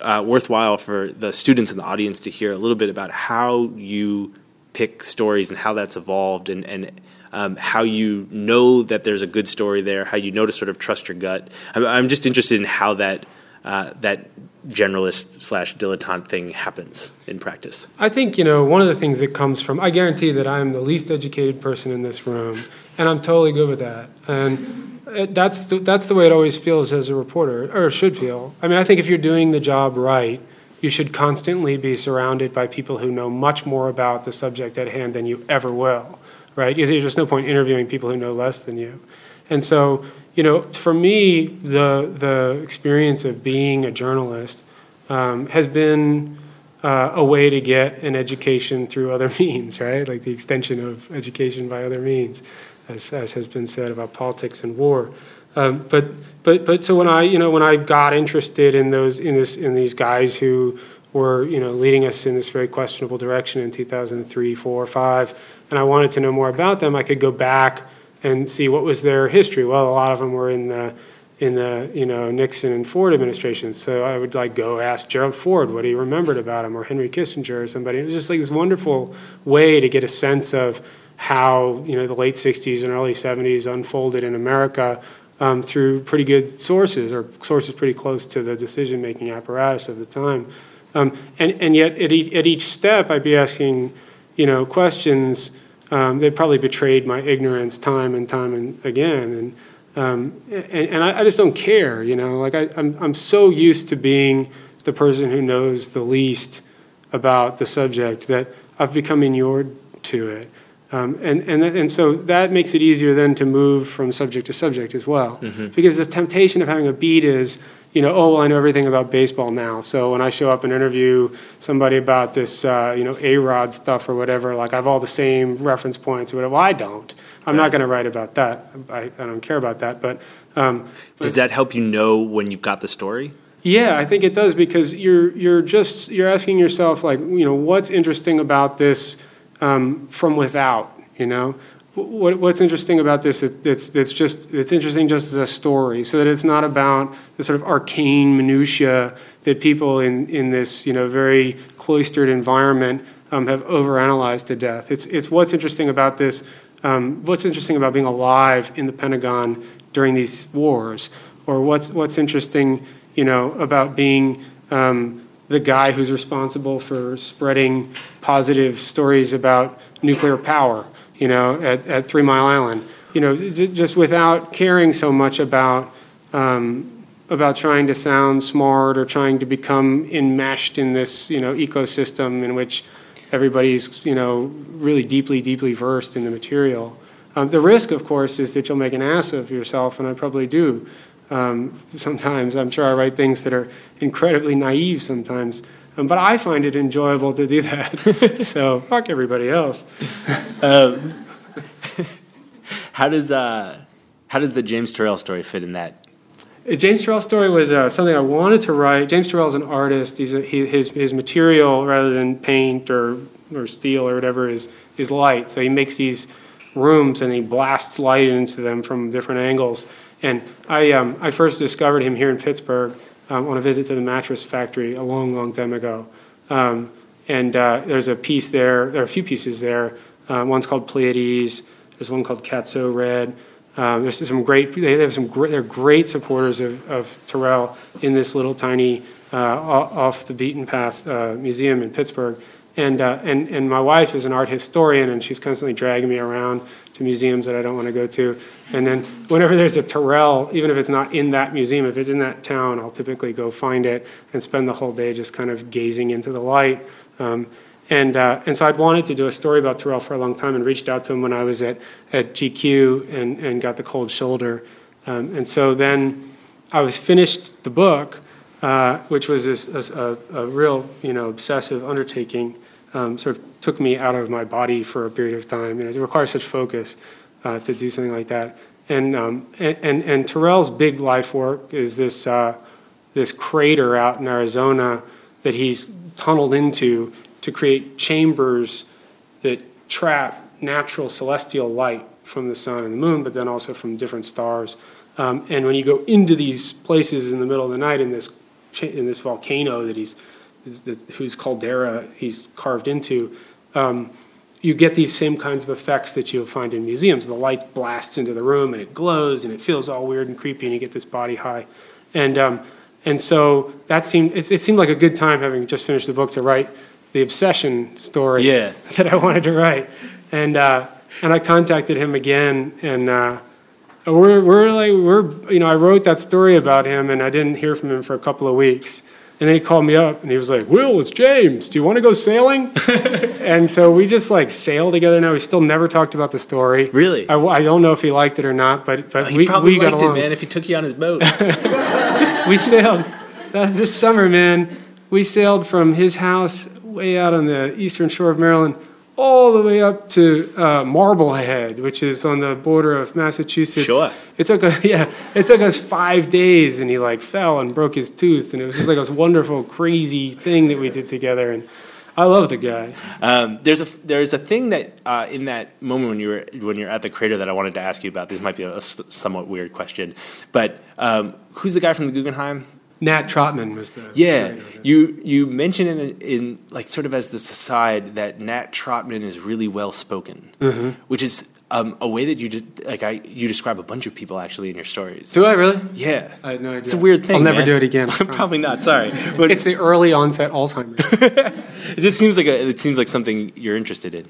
uh, worthwhile for the students in the audience to hear a little bit about how you pick stories and how that's evolved, and and um, how you know that there's a good story there, how you know to sort of trust your gut. I'm, I'm just interested in how that uh, that generalist slash dilettante thing happens in practice. I think, you know, one of the things that comes from, I guarantee that I'm the least educated person in this room, and I'm totally good with that. And it, that's, the, that's the way it always feels as a reporter, or should feel. I mean, I think if you're doing the job right, you should constantly be surrounded by people who know much more about the subject at hand than you ever will, right? There's just no point interviewing people who know less than you. And so, you know, for me, the the experience of being a journalist um, has been uh, a way to get an education through other means, right? Like the extension of education by other means, as, as has been said about politics and war. Um, but but but so when I you know when I got interested in those in this in these guys who were you know leading us in this very questionable direction in 2003, four, five, and I wanted to know more about them, I could go back and see what was their history. Well, a lot of them were in the in the you know Nixon and Ford administrations. So I would like go ask Gerald Ford what he remembered about him, or Henry Kissinger, or somebody. It was just like this wonderful way to get a sense of how you know the late '60s and early '70s unfolded in America um, through pretty good sources, or sources pretty close to the decision-making apparatus of the time. Um, and and yet at each, at each step, I'd be asking you know questions um, they probably betrayed my ignorance time and time and again. And, um, and, and I, I, just don't care, you know, like I, I'm, I'm so used to being the person who knows the least about the subject that I've become inured to it. Um, and, and, and so that makes it easier then to move from subject to subject as well. Mm-hmm. Because the temptation of having a beat is, you know, oh, well, I know everything about baseball now. So when I show up and interview somebody about this, uh, you know, A Rod stuff or whatever, like I have all the same reference points or whatever. Well, I don't. I'm not going to write about that. I, I, don't care about that. But, um, but does that help you know when you've got the story? Yeah, I think it does because you're you're just you're asking yourself like, you know, what's interesting about this um, from without, you know what, what's interesting about this? It, it's it's just it's interesting just as a story, so that it's not about the sort of arcane minutia that people in in this you know very cloistered environment um, have overanalyzed to death. It's it's what's interesting about this. Um, what's interesting about being alive in the Pentagon during these wars, or what's what's interesting, you know, about being um, the guy who's responsible for spreading positive stories about nuclear power you know, at, at Three Mile Island, you know, just without caring so much about um, about trying to sound smart or trying to become enmeshed in this, you know, ecosystem in which everybody's, you know, really deeply, deeply versed in the material. Um, the risk, of course, is that you'll make an ass of yourself, and I probably do. Um, sometimes I'm sure I write things that are incredibly naive sometimes. Um, but I find it enjoyable to do that. so fuck everybody else. Um, how does uh, how does the James Turrell story fit in that? Uh, James Turrell story was uh, something I wanted to write. James Turrell is an artist. He's a, he, his his material rather than paint or or steel or whatever is is light. So he makes these rooms and he blasts light into them from different angles. And I um, I first discovered him here in Pittsburgh um, on a visit to the mattress factory a long, long time ago. Um, and uh, there's a piece there, there are a few pieces there. Uh, one's called Pleiades, there's one called Catso Red. Um, there's some great, they have some great, they're great supporters of, of Turrell in this little tiny off the beaten path uh, museum in Pittsburgh. And, uh, and, and my wife is an art historian, and she's constantly dragging me around to museums that I don't want to go to. And then whenever there's a Turrell, even if it's not in that museum, if it's in that town, I'll typically go find it and spend the whole day just kind of gazing into the light. Um, and, uh, and so I'd wanted to do a story about Turrell for a long time and reached out to him when I was at, at GQ and, and got the cold shoulder. Um, and so then I was finished the book, uh, which was a, a, a, real, you know, obsessive undertaking um, sort of took me out of my body for a period of time. You know, it requires such focus uh, to do something like that. And, um, and, and, and Turrell's big life work is this, uh, this crater out in Arizona that he's tunneled into to create chambers that trap natural celestial light from the sun and the moon, but then also from different stars. Um, and when you go into these places in the middle of the night in this in this volcano that he's that, whose caldera he's carved into, um, you get these same kinds of effects that you'll find in museums. The light blasts into the room and it glows and it feels all weird and creepy, and you get this body high. And um, and so that seemed it, it seemed like a good time having just finished the book to write the obsession story Yeah. that I wanted to write. And uh, and I contacted him again, and uh, we're we're like we're you know I wrote that story about him, and I didn't hear from him for a couple of weeks. And then he called me up, and he was like, "Wil, it's James. Do you want to go sailing?" and so we just like sail together. Now we still never talked about the story. Really? I, I don't know if he liked it or not, but but He we probably we got liked it, man, if he took you on his boat. we sailed that's this summer, man. We sailed from his house way out on the eastern shore of Maryland all the way up to uh, Marblehead, which is on the border of Massachusetts. Sure. It took us, yeah, it took us five days, and he like fell and broke his tooth, and it was just like this wonderful, crazy thing that we did together, and I love the guy. Um, there's a there's a thing that uh, in that moment when you were when you're at the crater that I wanted to ask you about. This might be a somewhat weird question, but um, who's the guy from the Guggenheim? Nat Trotman was the Yeah, you you mentioned in in like sort of as this aside that Nat Trotman is really well spoken, Mm-hmm. which is um, a way that you did, like I you describe a bunch of people actually in your stories. Do I really? Yeah, I had no idea. it's a weird thing. I'll never man. do it again. Probably not. Sorry, but It's the early onset Alzheimer's. it just seems like a, it seems like something you're interested in.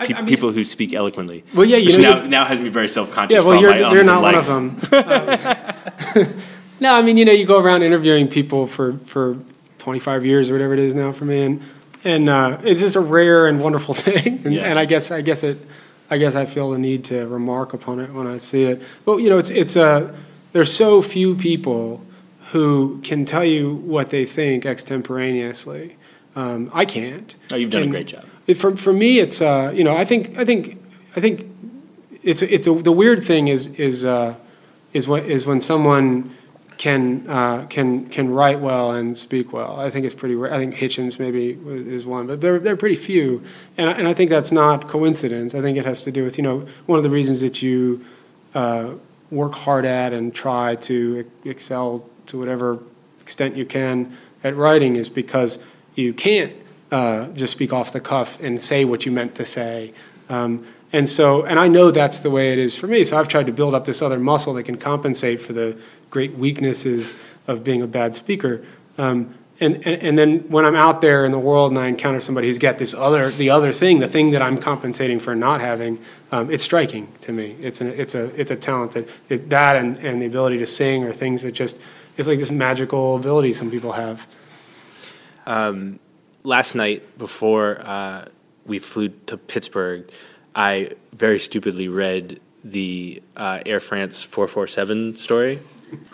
Pe- I mean- people who speak eloquently. Well, yeah, you which know, now, now has me very self conscious. Yeah, well, you're, you're not one of them. Um, no, I mean, you know, you go around interviewing people for, for 25 years or whatever it is now for me, and and uh, it's just a rare and wonderful thing. And, Yeah. and I guess I guess it, I guess I feel the need to remark upon it when I see it. But you know, it's it's uh, there's so few people who can tell you what they think extemporaneously. Um, I can't. Oh, you've done a great job. It, for for me, it's uh, you know, I think I think I think it's it's a, the weird thing is is uh, is what is when someone can uh, can can write well and speak well. I think it's pretty rare. I think Hitchens maybe is one, but they're they're pretty few, and I, and I think that's not coincidence. I think it has to do with you know one of the reasons that you uh, work hard at and try to excel to whatever extent you can at writing is because you can't uh, just speak off the cuff and say what you meant to say. Um, and so, and I know that's the way it is for me. So I've tried to build up this other muscle that can compensate for the great weaknesses of being a bad speaker. Um, and, and, and then when I'm out there in the world and I encounter somebody who's got this other, the other thing, the thing that I'm compensating for not having, um, it's striking to me. It's, an, it's, a, it's a talent that, it, that and, and the ability to sing are things that just, it's like this magical ability some people have. last night before uh, we flew to Pittsburgh, I very stupidly read the uh, Air France 447 story.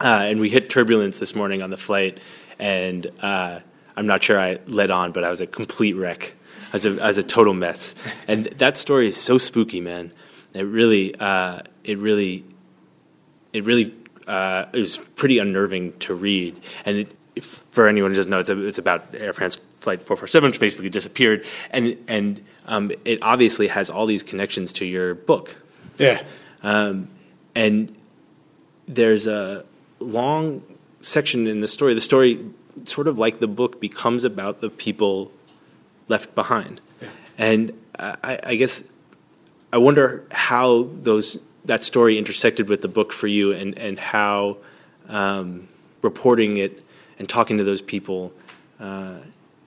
Uh, and we hit turbulence this morning on the flight, and uh, I'm not sure I led on, but I was a complete wreck. I was a, I was a total mess. And that story is so spooky, man. It really, uh, it really it really uh, it was pretty unnerving to read. And it, for anyone who doesn't know, it's, a, it's about Air France Flight 447, which basically disappeared. And, and um, it obviously has all these connections to your book. Yeah. Um, and there's a long section in the story. The story, sort of like the book, becomes about the people left behind. And I, I guess I wonder how those that story intersected with the book for you, and and how um, reporting it and talking to those people, uh,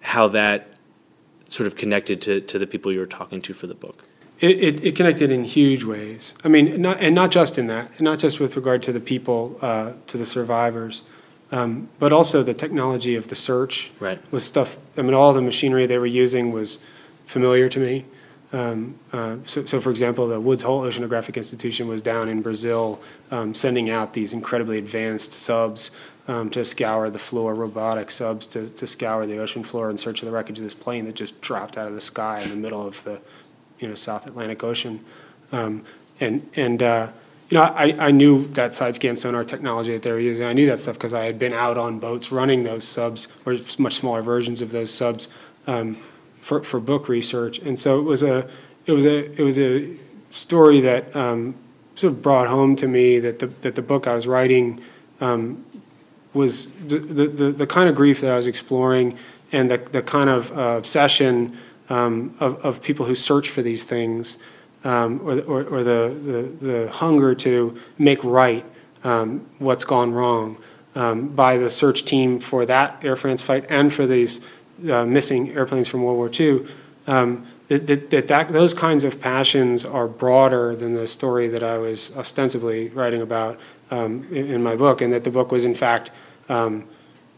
how that sort of connected to, to the people you were talking to for the book. It, it, it connected in huge ways. I mean, not, and not just in that, not just with regard to the people, uh, to the survivors, um, but also the technology of the search Right. was stuff. I mean, all the machinery they were using was familiar to me. Um, uh, so, so, for example, the Woods Hole Oceanographic Institution was down in Brazil, um, sending out these incredibly advanced subs um, to scour the floor, robotic subs to, to scour the ocean floor in search of the wreckage of this plane that just dropped out of the sky in the middle of the, you know, South Atlantic Ocean. Um, and and uh, you know, I, I knew that side scan sonar technology that they were using. I knew that stuff because I had been out on boats running those subs or much smaller versions of those subs um, for, for book research. And so it was a it was a it was a story that um, sort of brought home to me that the that the book I was writing um, was the, the, the, kind of grief that I was exploring and the, the kind of uh, obsession um, of, of people who search for these things um, or, or, or the, the, the, hunger to make right um, what's gone wrong um, by the search team for that Air France fight and for these uh, missing airplanes from World War II. Um, that, that, that, that, those kinds of passions are broader than the story that I was ostensibly writing about um, in, in, my book, and that the book was in fact, um,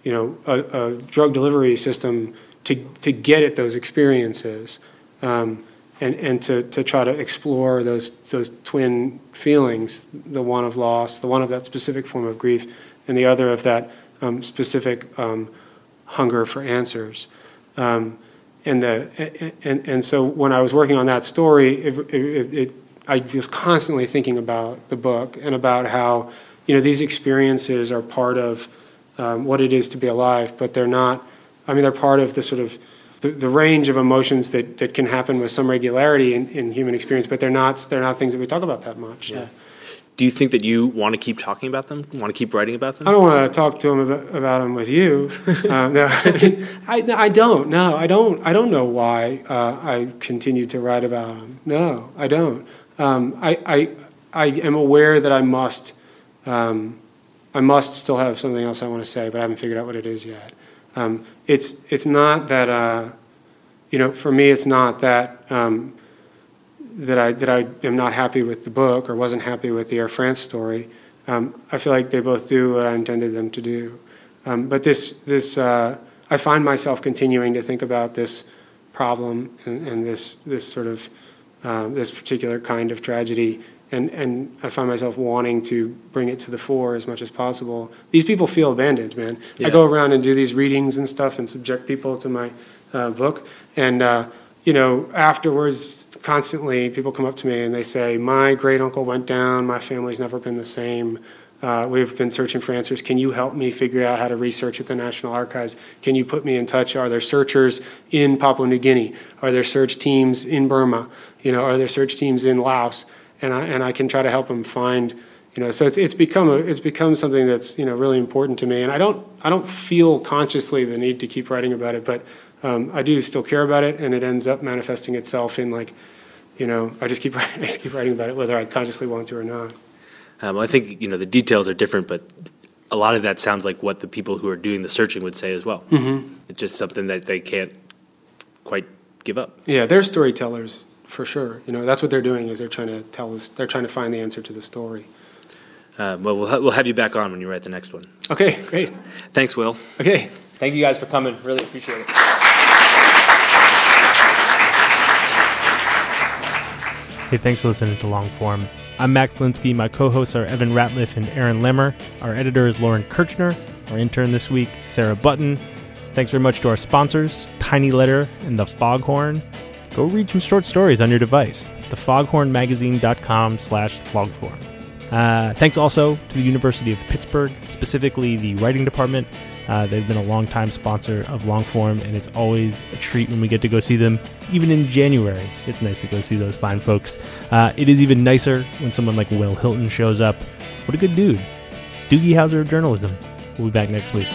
you know, a, a, drug delivery system to, to get at those experiences um, and, and to, to try to explore those, those twin feelings the one of loss, the one of that specific form of grief, and the other of that um, specific um, hunger for answers. Um, and, the, and, and so when I was working on that story, it, it, it, I was constantly thinking about the book and about how you know these experiences are part of um, what it is to be alive, but they're not. I mean, they're part of the sort of the, the range of emotions that, that can happen with some regularity in, in human experience, but they're not they're not things that we talk about that much. Yeah. Do you think that you want to keep talking about them? Want to keep writing about them? I don't want to talk to them about, about them with you. uh, no, I, I, don't. No, I don't. I don't know why uh, I continue to write about them. No, I don't. Um, I, I, I am aware that I must. Um, I must still have something else I want to say, but I haven't figured out what it is yet. Um, it's it's not that uh, you know for me it's not that um, that I that I am not happy with the book or wasn't happy with the Air France story. Um, I feel like they both do what I intended them to do. Um, but this this uh, I find myself continuing to think about this problem and, and this this sort of um, this particular kind of tragedy and, and I find myself wanting to bring it to the fore as much as possible. These people feel abandoned, man. Yeah. I go around and do these readings and stuff and subject people to my uh, book. And, uh, you know, afterwards, constantly people come up to me and they say, My great uncle went down, my family's never been the same. Uh, we've been searching for answers. Can you help me figure out how to research at the National Archives? Can you put me in touch? Are there searchers in Papua New Guinea? Are there search teams in Burma? You know, are there search teams in Laos? and I, and I can try to help them find you know so it's, it's become a, it's become something that's you know really important to me and I don't I don't feel consciously the need to keep writing about it but um, I do still care about it and it ends up manifesting itself in like you know I just keep I just keep writing about it whether I consciously want to or not um, I think you know the details are different but a lot of that sounds like what the people who are doing the searching would say as well mm-hmm. it's just something that they can't quite give up yeah they're storytellers for sure. You know, that's what they're doing is they're trying to tell us, they're trying to find the answer to the story. Uh, well, we'll, ha- we'll have you back on when you write the next one. Okay, great. Thanks, Wil. Okay. Thank you guys for coming. Really appreciate it. Hey, thanks for listening to Longform. I'm Max Linsky. My co hosts are Evan Ratliff and Aaron Lammer. Our editor is Lauren Kirchner. Our intern this week, Sarah Button. Thanks very much to our sponsors, TinyLetter and The Foghorn go read some short stories on your device. Thefoghornmagazine.com slash longform. Uh, thanks also to the University of Pittsburgh, specifically the writing department. Uh, they've been a long-time sponsor of Longform, and it's always a treat when we get to go see them. Even in January, it's nice to go see those fine folks. Uh, it is even nicer when someone like Wil Hylton shows up. What a good dude. Doogie Howser of journalism. We'll be back next week.